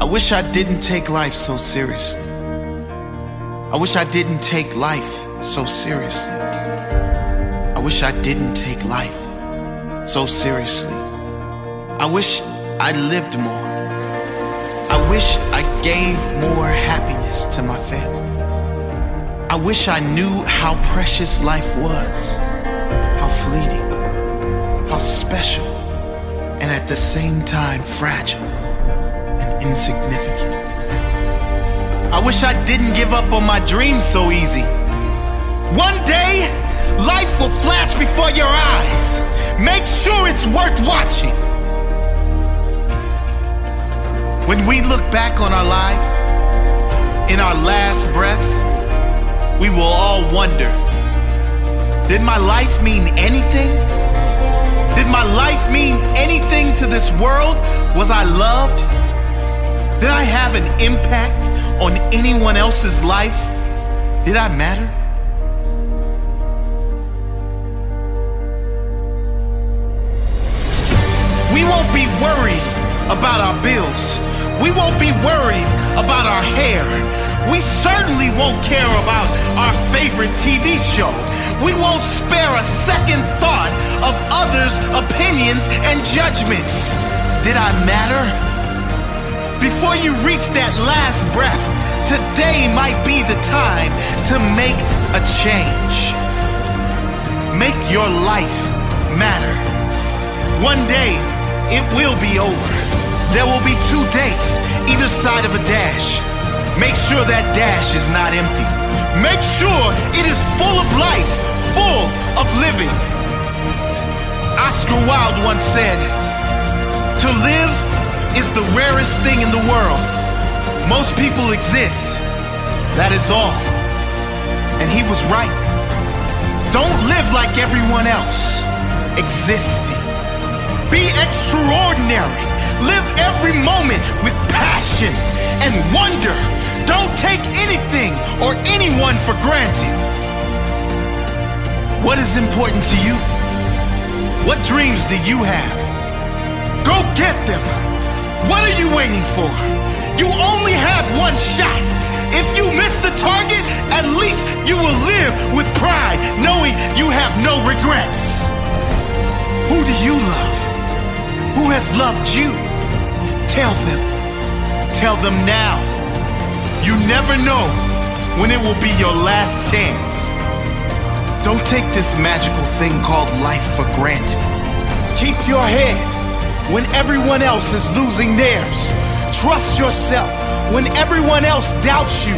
I wish I didn't take life so seriously. I wish I didn't take life so seriously. I wish I didn't take life so seriously. I wish I lived more. I wish I gave more happiness to my family. I wish I knew how precious life was, how fleeting, how special, and at the same time fragile insignificant. I wish I didn't give up on my dreams so easy. One day, life will flash before your eyes. Make sure it's worth watching. When we look back on our life, in our last breaths, we will all wonder Did my life mean anything? Did my life mean anything to this world? Was I loved? Did I have an impact on anyone else's life? Did I matter? We won't be worried about our bills. We won't be worried about our hair. We certainly won't care about our favorite TV show. We won't spare a second thought of others' opinions and judgments. Did I matter? Before you reach that last breath, today might be the time to make a change. Make your life matter. One day, it will be over. There will be two dates, either side of a dash. Make sure that dash is not empty. Make sure it is full of life, full of living. Oscar Wilde once said, To live is the rarest thing in the world. Most people exist. That is all. And he was right. Don't live like everyone else. Existing. Be extraordinary. Live every moment with passion and wonder. Don't take anything or anyone for granted. What is important to you? What dreams do you have? Go get them. What are you waiting for? You only have one shot. If you miss the target, at least you will live with pride knowing you have no regrets. Who do you love? Who has loved you? Tell them. Tell them now. You never know when it will be your last chance. Don't take this magical thing called life for granted. Keep your head when everyone else is losing theirs. Trust yourself when everyone else doubts you.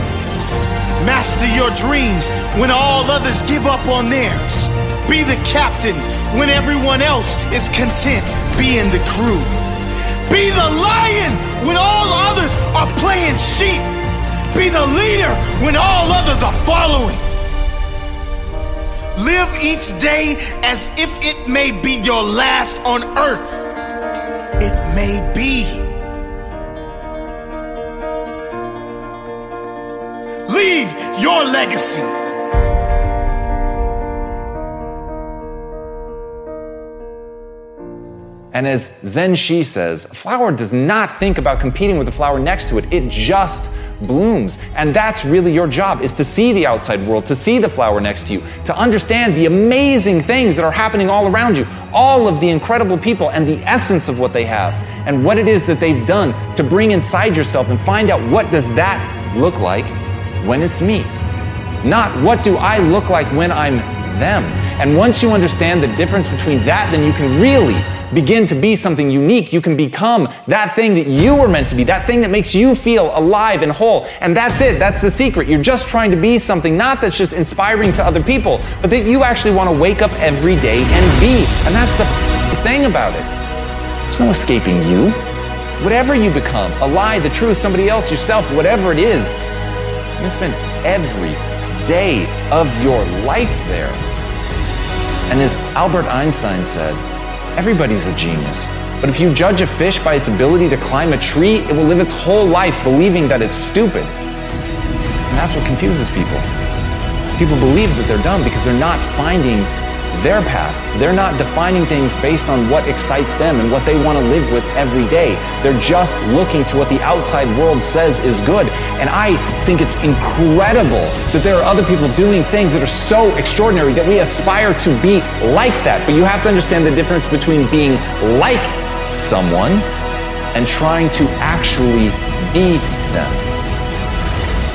Master your dreams when all others give up on theirs. Be the captain when everyone else is content being the crew. Be the lion when all others are playing sheep. Be the leader when all others are following. Live each day as if it may be your last on earth. It may be. Leave your legacy. And as Zen Shin says, a flower does not think about competing with the flower next to it. It just blooms. And that's really your job is to see the outside world, to see the flower next to you, to understand the amazing things that are happening all around you, all of the incredible people and the essence of what they have and what it is that they've done to bring inside yourself and find out what does that look like when it's me. Not what do I look like when I'm them. And once you understand the difference between that, then you can really begin to be something unique. You can become that thing that you were meant to be, that thing that makes you feel alive and whole. And that's it. That's the secret. You're just trying to be something not that's just inspiring to other people, but that you actually want to wake up every day and be. And that's the thing about it. There's no escaping you. Whatever you become, a lie, the truth, somebody else, yourself, whatever it is, you're going to spend every day of your life there. And as Albert Einstein said, Everybody's a genius. But if you judge a fish by its ability to climb a tree, it will live its whole life believing that it's stupid. And that's what confuses people. People believe that they're dumb because they're not finding their path. They're not defining things based on what excites them and what they want to live with every day. They're just looking to what the outside world says is good. And I think it's incredible that there are other people doing things that are so extraordinary that we aspire to be like that. But you have to understand the difference between being like someone and trying to actually be them.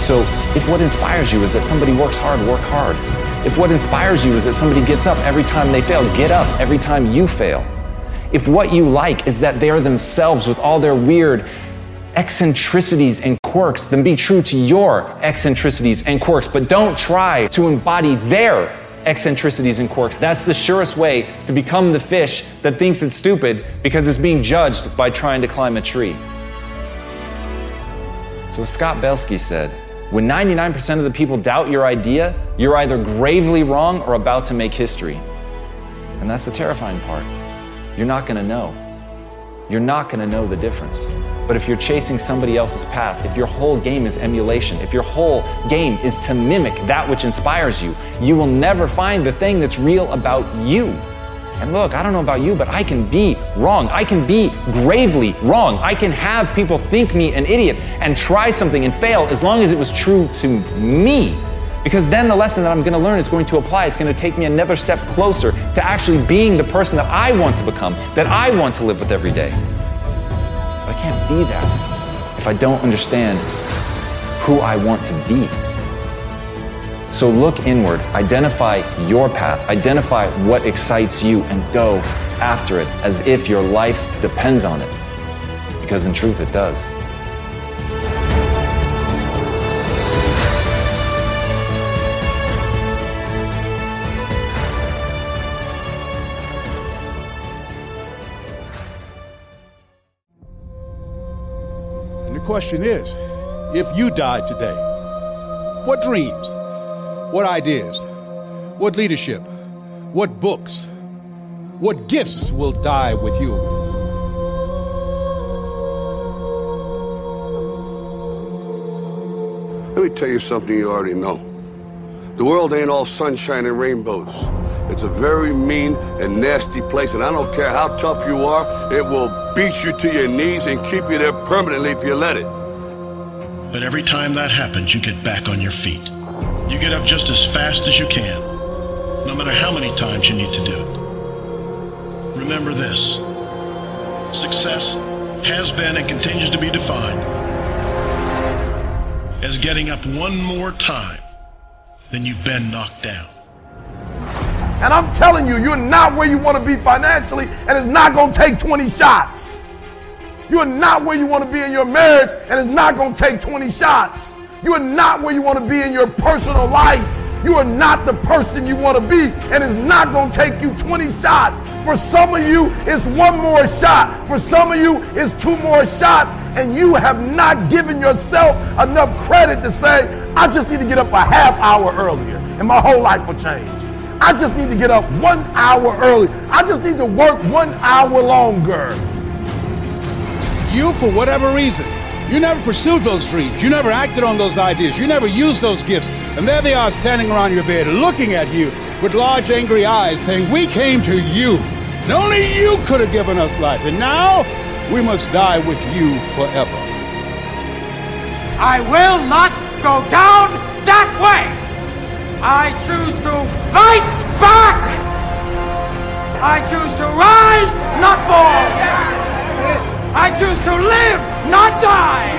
So if what inspires you is that somebody works hard, work hard. If what inspires you is that somebody gets up every time they fail, get up every time you fail. If what you like is that they are themselves with all their weird eccentricities and quirks, then be true to your eccentricities and quirks, but don't try to embody their eccentricities and quirks. That's the surest way to become the fish that thinks it's stupid because it's being judged by trying to climb a tree. So, Scott Belsky said, when 99% of the people doubt your idea, you're either gravely wrong or about to make history. And that's the terrifying part. You're not going to know. You're not going to know the difference. But if you're chasing somebody else's path, if your whole game is emulation, if your whole game is to mimic that which inspires you, you will never find the thing that's real about you. And look, I don't know about you, but I can be wrong. I can be gravely wrong. I can have people think me an idiot and try something and fail as long as it was true to me. Because then the lesson that I'm going to learn is going to apply. It's going to take me another step closer to actually being the person that I want to become, that I want to live with every day. But I can't be that if I don't understand who I want to be. So look inward, identify your path, identify what excites you, and go after it as if your life depends on it. Because in truth, it does. And the question is if you died today, what dreams? What ideas? What leadership? What books? What gifts will die with you? Let me tell you something you already know. The world ain't all sunshine and rainbows. It's a very mean and nasty place, and I don't care how tough you are, it will beat you to your knees and keep you there permanently if you let it. But every time that happens, you get back on your feet. You get up just as fast as you can, no matter how many times you need to do it. Remember this success has been and continues to be defined as getting up one more time than you've been knocked down. And I'm telling you, you're not where you want to be financially, and it's not going to take 20 shots. You're not where you want to be in your marriage, and it's not going to take 20 shots. You are not where you want to be in your personal life. You are not the person you want to be, and it's not going to take you 20 shots. For some of you, it's one more shot. For some of you, it's two more shots, and you have not given yourself enough credit to say, I just need to get up a half hour earlier, and my whole life will change. I just need to get up one hour early. I just need to work one hour longer. You, for whatever reason, you never pursued those dreams. You never acted on those ideas. You never used those gifts. And there they are standing around your bed looking at you with large, angry eyes saying, We came to you. And only you could have given us life. And now we must die with you forever. I will not go down that way. I choose to fight back. I choose to rise, not fall. I choose to live, not die.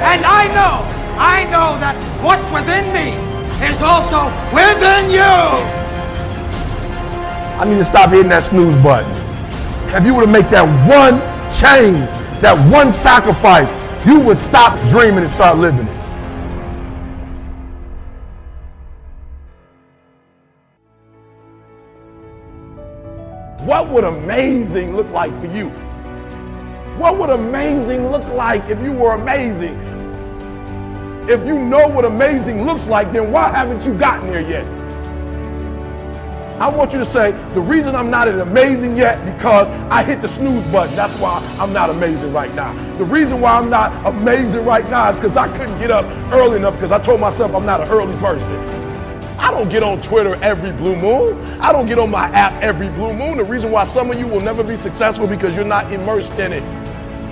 And I know, I know that what's within me is also within you. I need to stop hitting that snooze button. If you were to make that one change, that one sacrifice, you would stop dreaming and start living it. What would amazing look like for you? What would amazing look like if you were amazing? If you know what amazing looks like, then why haven't you gotten there yet? I want you to say, the reason I'm not as amazing yet because I hit the snooze button. That's why I'm not amazing right now. The reason why I'm not amazing right now is because I couldn't get up early enough because I told myself I'm not an early person. I don't get on Twitter every blue moon. I don't get on my app every blue moon. The reason why some of you will never be successful because you're not immersed in it.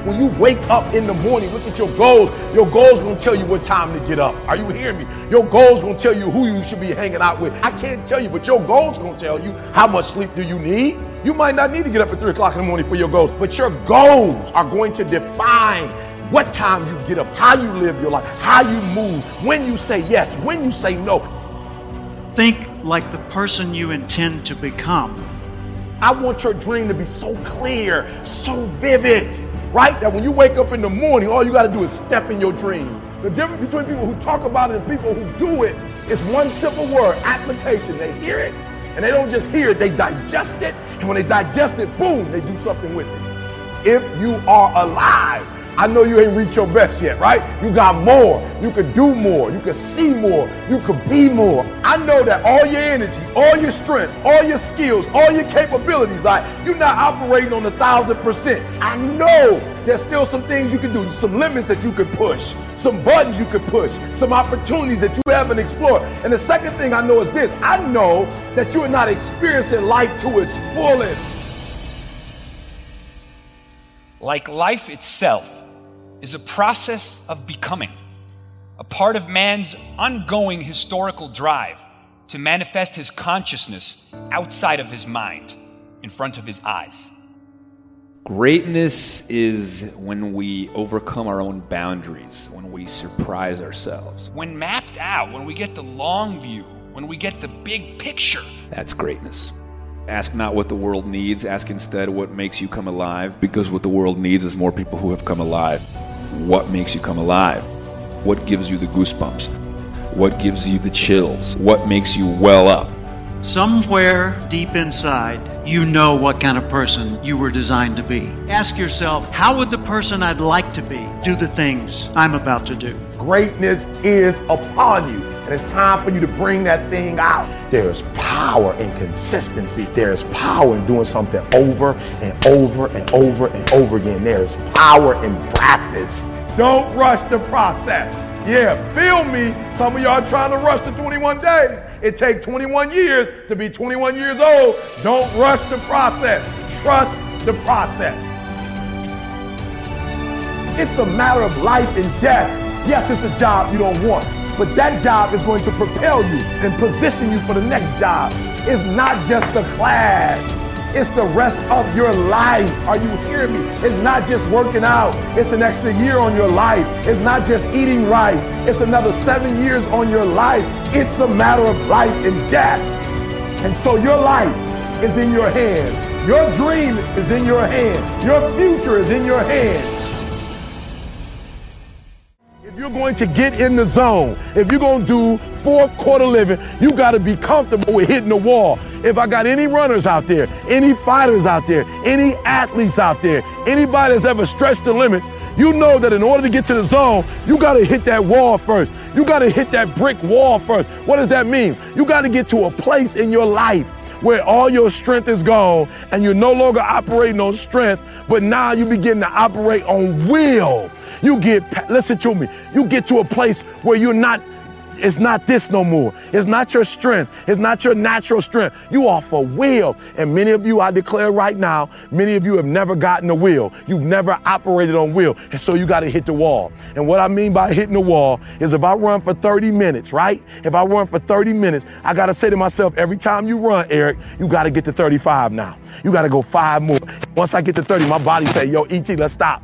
When you wake up in the morning, look at your goals. Your goals gonna tell you what time to get up. Are you hearing me? Your goals gonna tell you who you should be hanging out with. I can't tell you, but your goals gonna tell you how much sleep do you need. You might not need to get up at three o'clock in the morning for your goals, but your goals are going to define what time you get up, how you live your life, how you move, when you say yes, when you say no. Think like the person you intend to become. I want your dream to be so clear, so vivid, right? That when you wake up in the morning, all you got to do is step in your dream. The difference between people who talk about it and people who do it is one simple word application. They hear it and they don't just hear it, they digest it. And when they digest it, boom, they do something with it. If you are alive, I know you ain't reached your best yet, right? You got more. You could do more. You could see more. You could be more. I know that all your energy, all your strength, all your skills, all your capabilities, like you're not operating on a thousand percent. I know there's still some things you can do, some limits that you could push, some buttons you could push, some opportunities that you haven't explored. And the second thing I know is this I know that you are not experiencing life to its fullest. Like life itself is a process of becoming, a part of man's ongoing historical drive to manifest his consciousness outside of his mind, in front of his eyes. Greatness is when we overcome our own boundaries, when we surprise ourselves. When mapped out, when we get the long view, when we get the big picture, That's greatness. Ask not what the world needs, ask instead what makes you come alive, because what the world needs is more people who have come alive. What makes you come alive? What gives you the goosebumps? What gives you the chills? What makes you well up? Somewhere deep inside, you know what kind of person you were designed to be. Ask yourself, how would the person I'd like to be do the things I'm about to do? Greatness is upon you, and it's time for you to bring that thing out. There's power in consistency. There's power in doing something over and over and over and over again. There's power in practice. Don't rush the process. Yeah, feel me. Some of y'all trying to rush the 21 days. It takes 21 years to be 21 years old. Don't rush the process. Trust the process. It's a matter of life and death. Yes, it's a job you don't want, but that job is going to propel you and position you for the next job. It's not just the class. It's the rest of your life. Are you hearing me? It's not just working out. It's an extra year on your life. It's not just eating right. It's another seven years on your life. It's a matter of life and death. And so your life is in your hands. Your dream is in your hands. Your future is in your hands. You're going to get in the zone, if you're going to do fourth quarter living, you got to be comfortable with hitting the wall. If I got any runners out there, any fighters out there, any athletes out there, anybody that's ever stretched the limits, You know that in order to get to the zone, you got to hit that wall first. You got to hit that brick wall first. What does that mean? You got to get to a place in your life where all your strength is gone and you're no longer operating on strength, but now you begin to operate on will. You get, listen to me, you get to a place where you're not it's not this no more. It's not your strength. It's not your natural strength. You are for will. And many of you, I declare right now, many of you have never gotten a will. You've never operated on will. And so you got to hit the wall. And what I mean by hitting the wall is if I run for 30 minutes, right? If I run for 30 minutes, I got to say to myself, every time you run, Eric, you got to get to 35 now. You got to go five more. Once I get to 30, my body say, yo, ET, let's stop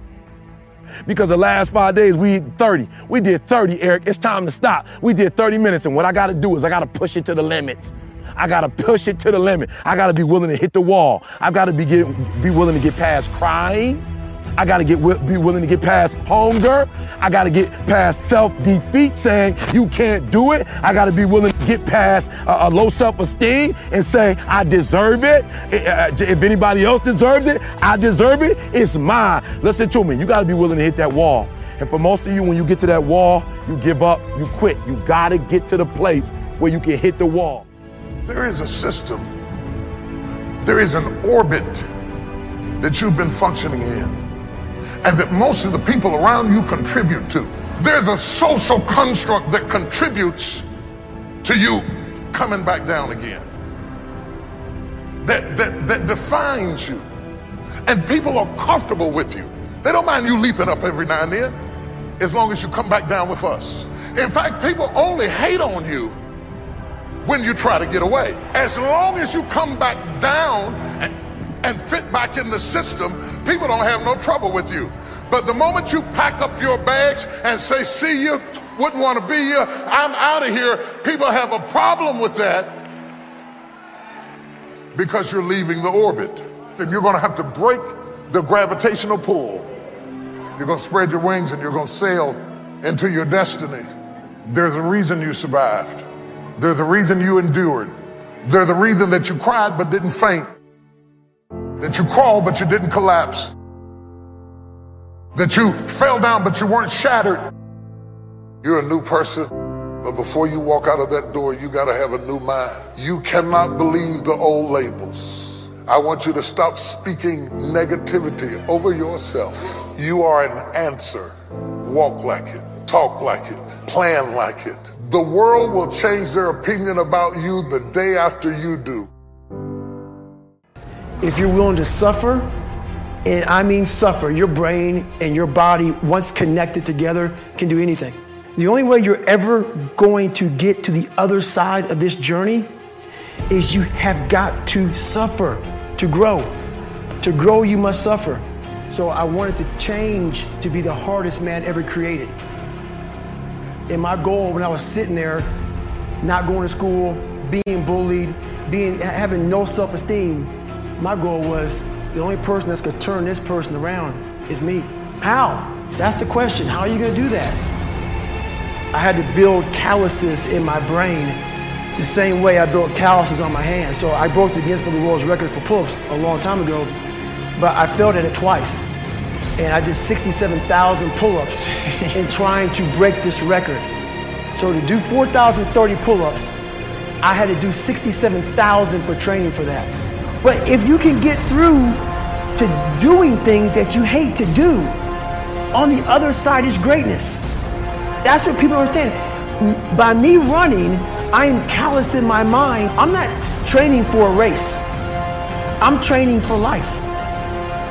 because the last five days we did 30. We did 30, Eric. It's time to stop. We did 30 minutes, and what I got to do is I got to push it to the limits. I got to push it to the limit. I got to be willing to hit the wall. I've got to be, get, be willing to get past crying. I got to get be willing to get past hunger. I got to get past self-defeat, saying you can't do it. I got to be willing to get past a, a low self-esteem and say I deserve it. If anybody else deserves it, I deserve it. It's mine. Listen to me. You got to be willing to hit that wall. And for most of you, when you get to that wall, you give up, you quit. You got to get to the place where you can hit the wall. There is a system. There is an orbit that you've been functioning in and that most of the people around you contribute to. They're the social construct that contributes to you coming back down again. That, that, that defines you. And people are comfortable with you. They don't mind you leaping up every now and then as long as you come back down with us. In fact, people only hate on you when you try to get away. As long as you come back down and, and fit back in the system, people don't have no trouble with you. But the moment you pack up your bags and say, see you, wouldn't want to be here, I'm out of here, people have a problem with that because you're leaving the orbit. And you're going to have to break the gravitational pull. You're going to spread your wings and you're going to sail into your destiny. There's a reason you survived. There's a reason you endured. There's a reason that you cried but didn't faint that you crawled but you didn't collapse, that you fell down but you weren't shattered. You're a new person, but before you walk out of that door, you got to have a new mind. You cannot believe the old labels. I want you to stop speaking negativity over yourself. You are an answer. Walk like it, talk like it, plan like it. The world will change their opinion about you the day after you do if you're willing to suffer, and I mean suffer, your brain and your body, once connected together, can do anything. The only way you're ever going to get to the other side of this journey is you have got to suffer to grow. To grow, you must suffer. So I wanted to change to be the hardest man ever created. And my goal when I was sitting there, not going to school, being bullied, being having no self-esteem, my goal was the only person that's gonna turn this person around is me. How? That's the question. How are you gonna do that? I had to build calluses in my brain the same way I built calluses on my hands. So I broke the Guinness Book of World Records for pull-ups a long time ago, but I failed at it twice. And I did 67,000 pull-ups in trying to break this record. So to do 4,030 pull-ups, I had to do 67,000 for training for that. But if you can get through to doing things that you hate to do, on the other side is greatness. That's what people understand. By me running, I am callous in my mind. I'm not training for a race. I'm training for life.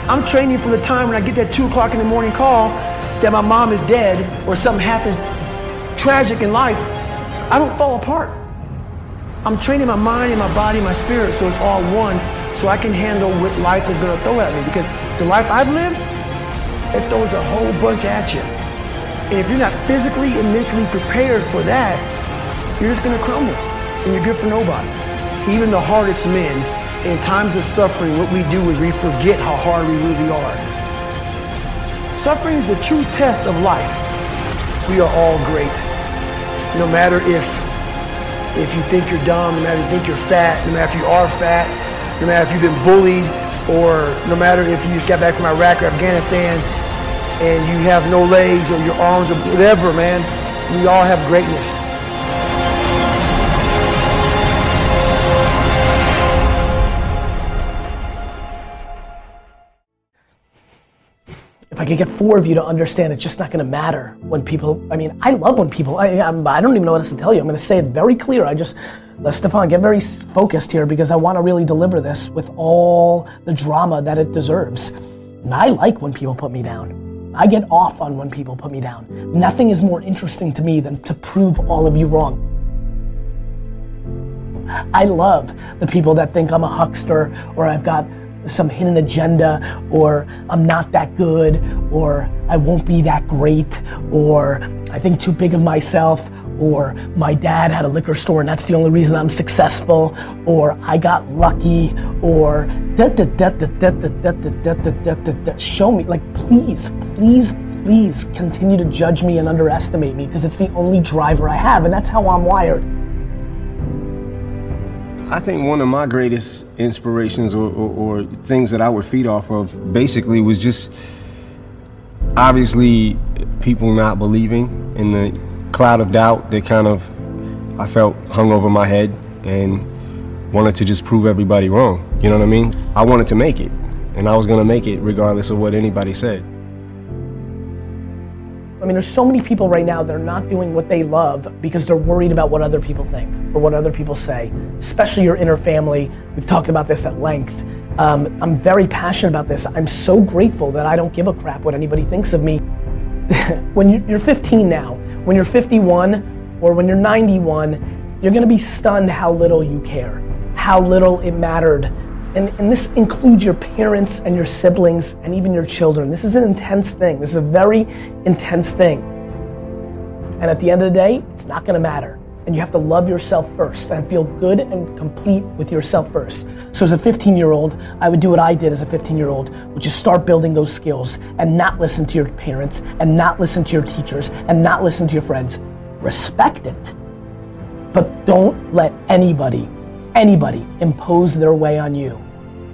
I'm training for the time when I get that two o'clock in the morning call that my mom is dead or something happens tragic in life. I don't fall apart. I'm training my mind and my body and my spirit so it's all one so I can handle what life is going to throw at me. Because the life I've lived, it throws a whole bunch at you. And if you're not physically and mentally prepared for that, you're just going to crumble and you're good for nobody. Even the hardest men, in times of suffering, what we do is we forget how hard we really are. Suffering is a true test of life. We are all great. No matter if if you think you're dumb, no matter if you think you're fat, no matter if you are fat, no matter if you've been bullied or no matter if you just got back from Iraq or Afghanistan, and you have no legs or your arms or whatever, man. We all have greatness. If I could get four of you to understand, it's just not to matter when people. I mean, I love when people. I, I'm, I don't even know what else to tell you. I'm to say it very clear. I just, let Stefan get very focused here because I want to really deliver this with all the drama that it deserves. And I like when people put me down. I get off on when people put me down. Nothing is more interesting to me than to prove all of you wrong. I love the people that think I'm a huckster or I've got some hidden agenda or I'm not that good or I won't be that great or I think too big of myself or my dad had a liquor store and that's the only reason I'm successful or I got lucky or show me like please please please continue to judge me and underestimate me because it's the only driver I have and that's how I'm wired. I think one of my greatest inspirations or, or, or, things that I would feed off of basically was just obviously people not believing in the cloud of doubt that kind of I felt hung over my head and wanted to just prove everybody wrong. You know what I mean? I wanted to make it, and I was going to make it regardless of what anybody said. I mean, there's so many people right now that are not doing what they love because they're worried about what other people think or what other people say, especially your inner family. We've talked about this at length. Um, I'm very passionate about this. I'm so grateful that I don't give a crap what anybody thinks of me. when you're 15 now, when you're 51 or when you're 91, you're gonna be stunned how little you care, how little it mattered and, and this includes your parents and your siblings and even your children. This is an intense thing. This is a very intense thing. And at the end of the day, it's not gonna matter. And you have to love yourself first and feel good and complete with yourself first. So, as a 15 year old, I would do what I did as a 15 year old, which is start building those skills and not listen to your parents and not listen to your teachers and not listen to your friends. Respect it. But don't let anybody anybody impose their way on you.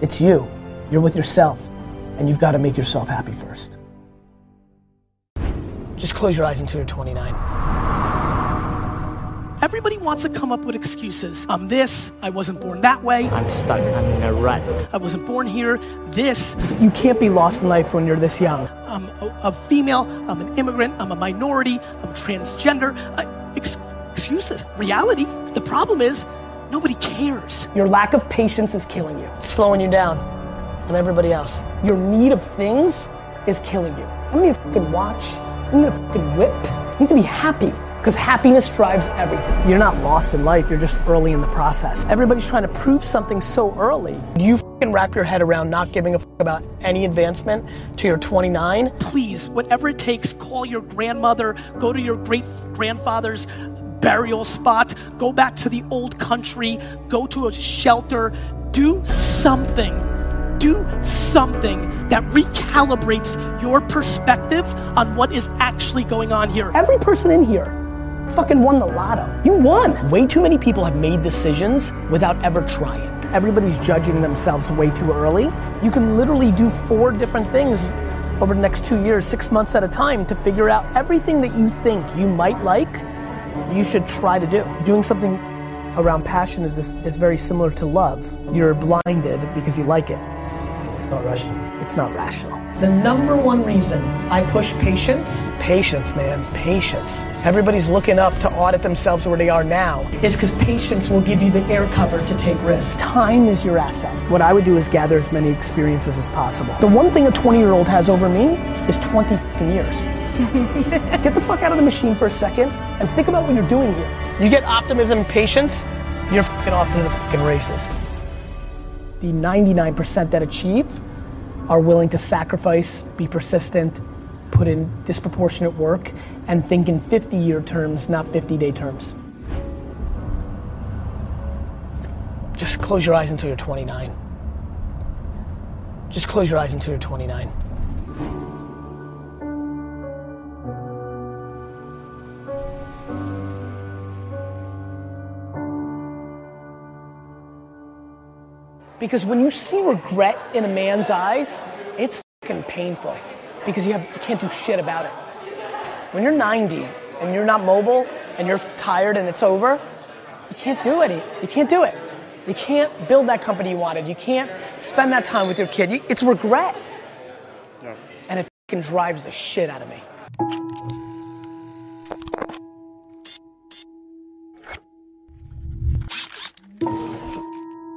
It's you. You're with yourself, and you've got to make yourself happy first. Just close your eyes until you're 29. Everybody wants to come up with excuses. I'm this, I wasn't born that way. I'm stuck, I'm in a rut. I wasn't born here. This, you can't be lost in life when you're this young. I'm a, a female, I'm an immigrant, I'm a minority, I'm transgender. I, ex- excuses. Reality, the problem is, Nobody cares. Your lack of patience is killing you, it's slowing you down than everybody else. Your need of things is killing you. You need a fucking watch. You need a fucking whip. You need to be happy. Because happiness drives everything. You're not lost in life, you're just early in the process. Everybody's trying to prove something so early. You fucking wrap your head around not giving a fuck about any advancement to your 29? Please, whatever it takes, call your grandmother, go to your great grandfather's burial spot, go back to the old country, go to a shelter, do something. Do something that recalibrates your perspective on what is actually going on here. Every person in here fucking won the lotto. You won. Way too many people have made decisions without ever trying. Everybody's judging themselves way too early. You can literally do four different things over the next two years, six months at a time to figure out everything that you think you might like you should try to do. Doing something around passion is this is very similar to love. You're blinded because you like it. It's not rational. It's not rational. The number one reason I push patience, patience, man, patience. Everybody's looking up to audit themselves where they are now, is because patience will give you the air cover to take risks. Time is your asset. What I would do is gather as many experiences as possible. The one thing a 20 year old has over me is 20 years. get the fuck out of the machine for a second and think about what you're doing here. You get optimism and patience, you're fucking off to the fucking races. The 99% that achieve are willing to sacrifice, be persistent, put in disproportionate work, and think in 50 year terms, not 50 day terms. Just close your eyes until you're 29. Just close your eyes until you're 29. Because when you see regret in a man's eyes, it's fucking painful. because you have you can't do shit about it. When you're 90 and you're not mobile and you're tired and it's over, you can't do it. You can't do it. You can't build that company you wanted. You can't spend that time with your kid. You- It's regret. And it fucking drives the shit out of me.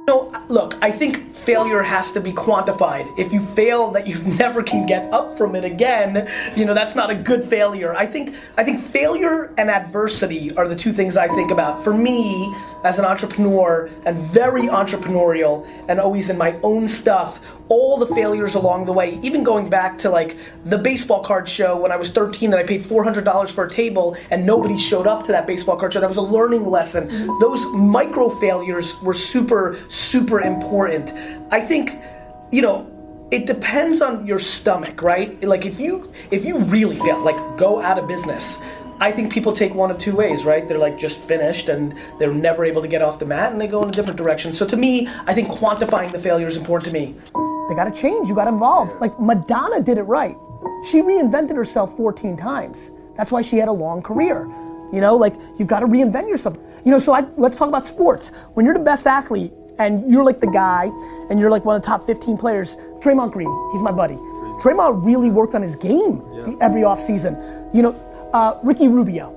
No, look, I think failure has to be quantified. If you fail that you never can get up from it again, you know, that's not a good failure. I think I think failure and adversity are the two things I think about. For me, as an entrepreneur and very entrepreneurial and always in my own stuff, all the failures along the way, even going back to like the baseball card show when I was 13 that I paid $400 for a table and nobody showed up to that baseball card show. That was a learning lesson. Mm-hmm. Those micro failures were super, super important. I think, you know, it depends on your stomach, right? Like if you if you really fail, like go out of business. I think people take one of two ways, right? They're like just finished and they're never able to get off the mat and they go in a different direction. So to me, I think quantifying the failure is important to me. They gotta change, you gotta evolve. Like Madonna did it right. She reinvented herself 14 times. That's why she had a long career. You know, like you've gotta reinvent yourself. You know, so I, let's talk about sports. When you're the best athlete and you're like the guy and you're like one of the top 15 players, Draymond Green, he's my buddy. Draymond really worked on his game every offseason. You know, uh, Ricky Rubio,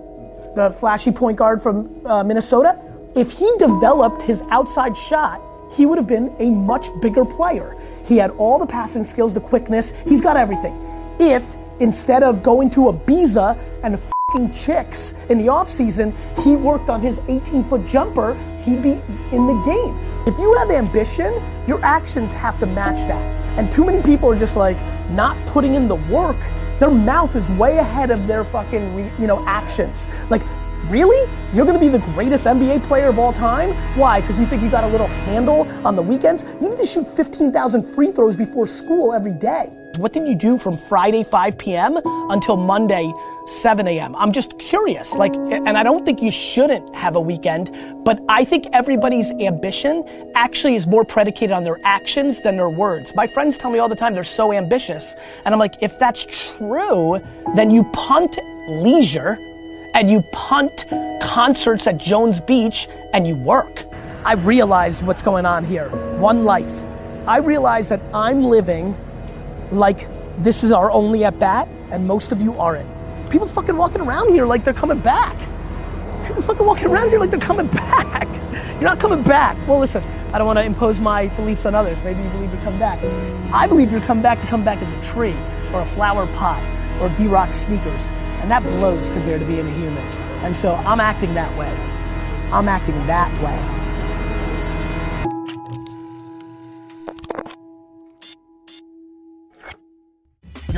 the flashy point guard from uh, Minnesota, if he developed his outside shot, he would have been a much bigger player. He had all the passing skills, the quickness, he's got everything. If instead of going to Ibiza and fing chicks in the offseason, he worked on his 18 foot jumper, he'd be in the game. If you have ambition, your actions have to match that. And too many people are just like not putting in the work. Their mouth is way ahead of their fucking, re- you know, actions. Like, really? You're gonna be the greatest NBA player of all time? Why? Because you think you got a little handle on the weekends? You need to shoot 15,000 free throws before school every day. What did you do from Friday 5 p.m. until Monday 7 a.m.? I'm just curious. Like, and I don't think you shouldn't have a weekend, but I think everybody's ambition actually is more predicated on their actions than their words. My friends tell me all the time they're so ambitious. And I'm like, if that's true, then you punt leisure and you punt concerts at Jones Beach and you work. I realize what's going on here. One life. I realize that I'm living like this is our only at bat, and most of you aren't. People fucking walking around here like they're coming back. People fucking walking around here like they're coming back. You're not coming back. Well, listen, I don't want to impose my beliefs on others. Maybe you believe you come back. I believe you come back, you come back as a tree, or a flower pot, or D-Rock sneakers. And that blows compared to being a human. And so I'm acting that way. I'm acting that way.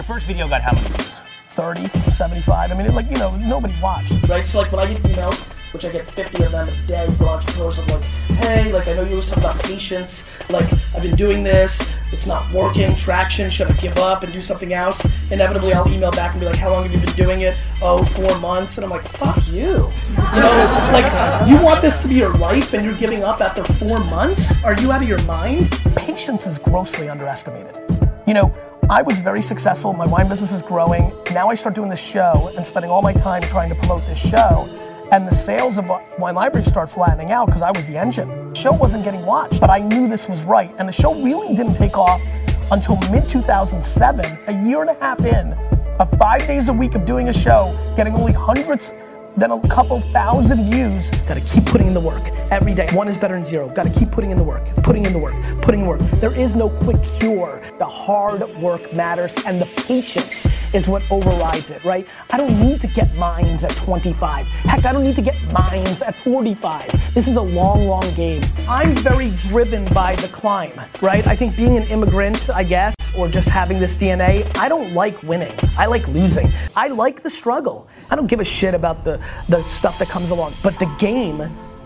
Your first video got how many views? 30, 75. I mean, it, like, you know, nobody watched. Right? So, like, when I get emails, which I get 50 of them a day from entrepreneurs, I'm like, hey, like, I know you always talk about patience. Like, I've been doing this. It's not working. Traction. Should I give up and do something else? Inevitably, I'll email back and be like, how long have you been doing it? Oh, four months. And I'm like, fuck you. You know, like, you want this to be your life and you're giving up after four months? Are you out of your mind? Patience is grossly underestimated. You know, I was very successful. My wine business is growing. Now I start doing this show and spending all my time trying to promote this show. And the sales of Wine Library start flattening out because I was the engine. The show wasn't getting watched, but I knew this was right. And the show really didn't take off until mid 2007, a year and a half in, of five days a week of doing a show, getting only hundreds, then a couple thousand views. Gotta keep putting in the work every day. One is better than zero. Gotta keep putting in the work, putting in the work, putting in the work. There is no quick cure. The hard work matters and the patience is what overrides it, right? I don't need to get mines at 25. Heck, I don't need to get mines at 45. This is a long, long game. I'm very driven by the climb, right? I think being an immigrant, I guess, or just having this DNA, I don't like winning. I like losing. I like the struggle. I don't give a shit about the, the stuff that comes along. But the game,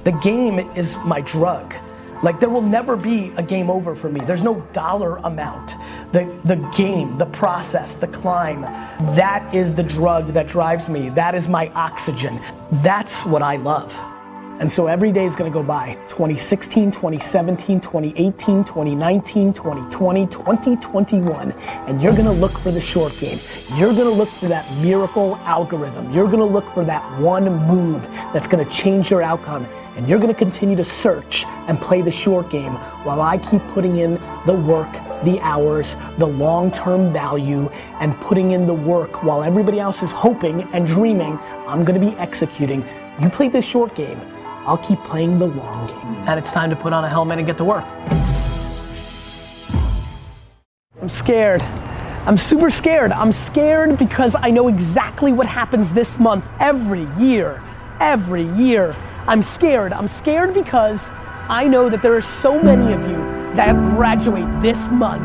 the game is my drug. Like there will never be a game over for me. There's no dollar amount. The the game, the process, the climb, that is the drug that drives me. That is my oxygen. That's what I love. And so every day is gonna go by 2016, 2017, 2018, 2019, 2020, 2021. And you're gonna look for the short game. You're gonna look for that miracle algorithm. You're gonna look for that one move that's gonna change your outcome. And you're gonna continue to search and play the short game while I keep putting in the work, the hours, the long term value, and putting in the work while everybody else is hoping and dreaming. I'm gonna be executing. You play the short game. I'll keep playing the long game. And it's time to put on a helmet and get to work. I'm scared. I'm super scared. I'm scared because I know exactly what happens this month every year. Every year. I'm scared. I'm scared because I know that there are so many of you that graduate this month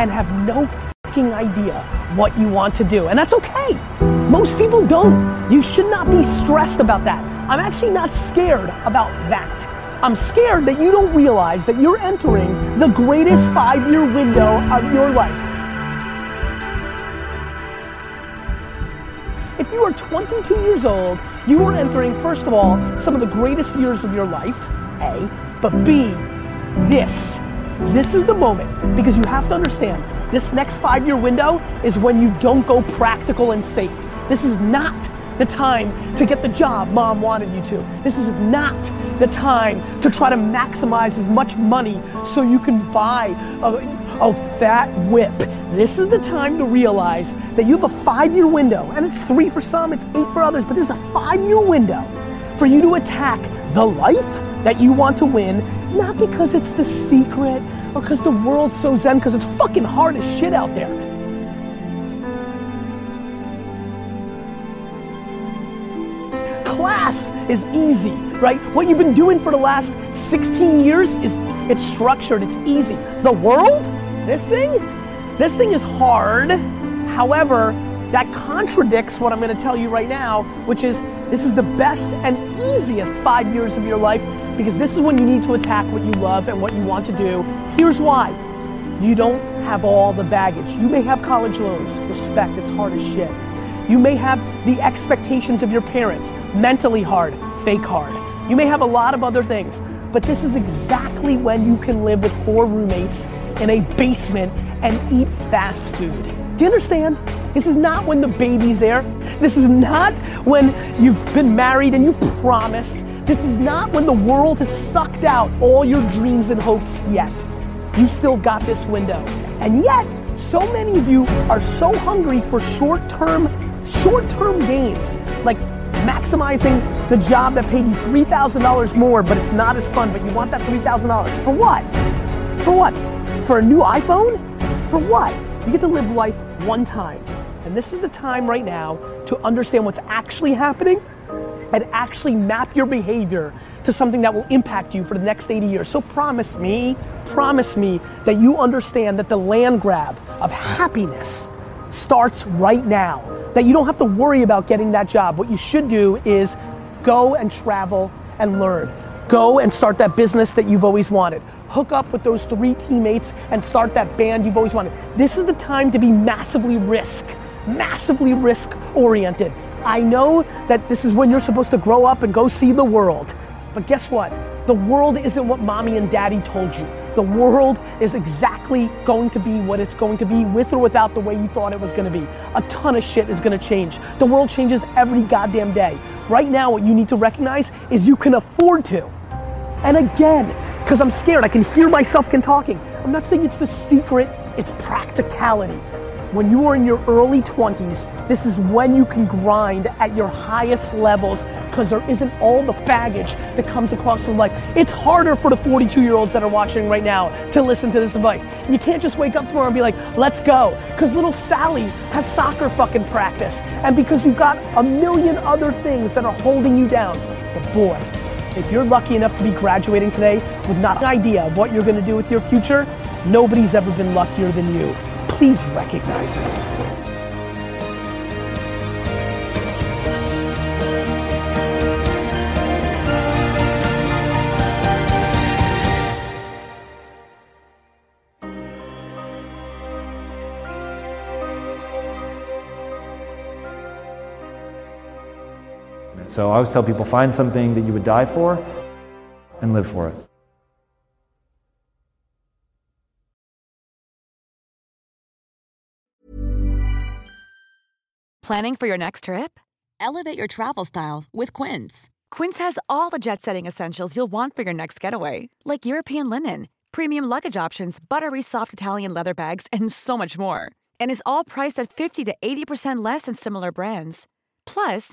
and have no fucking idea what you want to do. And that's okay. Most people don't. You should not be stressed about that. I'm actually not scared about that. I'm scared that you don't realize that you're entering the greatest five year window of your life. If you are 22 years old, you are entering, first of all, some of the greatest years of your life, A, but B, this. This is the moment because you have to understand this next five year window is when you don't go practical and safe. This is not the time to get the job mom wanted you to. This is not the time to try to maximize as much money so you can buy a, a fat whip. This is the time to realize that you have a five year window, and it's three for some, it's eight for others, but this is a five year window for you to attack the life that you want to win, not because it's the secret or because the world's so zen, because it's fucking hard as shit out there. Is easy, right? What you've been doing for the last 16 years is it's structured, it's easy. The world, this thing, this thing is hard. However, that contradicts what I'm going to tell you right now, which is this is the best and easiest five years of your life because this is when you need to attack what you love and what you want to do. Here's why. You don't have all the baggage. You may have college loans, respect, it's hard as shit. You may have the expectations of your parents, mentally hard, fake hard. You may have a lot of other things, but this is exactly when you can live with four roommates in a basement and eat fast food. Do you understand? This is not when the baby's there. This is not when you've been married and you promised. This is not when the world has sucked out all your dreams and hopes yet. You still got this window. And yet, so many of you are so hungry for short-term, short-term gains. Like maximizing the job that paid you $3,000 more, but it's not as fun, but you want that $3,000. For what? For what? For a new iPhone? For what? You get to live life one time. And this is the time right now to understand what's actually happening and actually map your behavior to something that will impact you for the next 80 years. So promise me, promise me that you understand that the land grab of happiness starts right now. That you don't have to worry about getting that job. What you should do is go and travel and learn. Go and start that business that you've always wanted. Hook up with those three teammates and start that band you've always wanted. This is the time to be massively risk, massively risk oriented. I know that this is when you're supposed to grow up and go see the world. But guess what? The world isn't what mommy and daddy told you. The world is exactly going to be what it's going to be with or without the way you thought it was going to be. A ton of shit is going to change. The world changes every goddamn day. Right now, what you need to recognize is you can afford to. And again, because I'm scared, I can hear myself can talking. I'm not saying it's the secret, it's practicality. When you are in your early 20s, this is when you can grind at your highest levels because there isn't all the baggage that comes across from life. It's harder for the 42 year olds that are watching right now to listen to this advice. You can't just wake up tomorrow and be like, let's go. Because little Sally has soccer fucking practice. And because you've got a million other things that are holding you down. But boy, if you're lucky enough to be graduating today with not an idea of what you're gonna do with your future, nobody's ever been luckier than you. Please recognize it. So I always tell people find something that you would die for and live for it. Planning for your next trip? Elevate your travel style with Quince. Quince has all the jet setting essentials you'll want for your next getaway, like European linen, premium luggage options, buttery soft Italian leather bags, and so much more. And is all priced at 50 to 80% less than similar brands. Plus,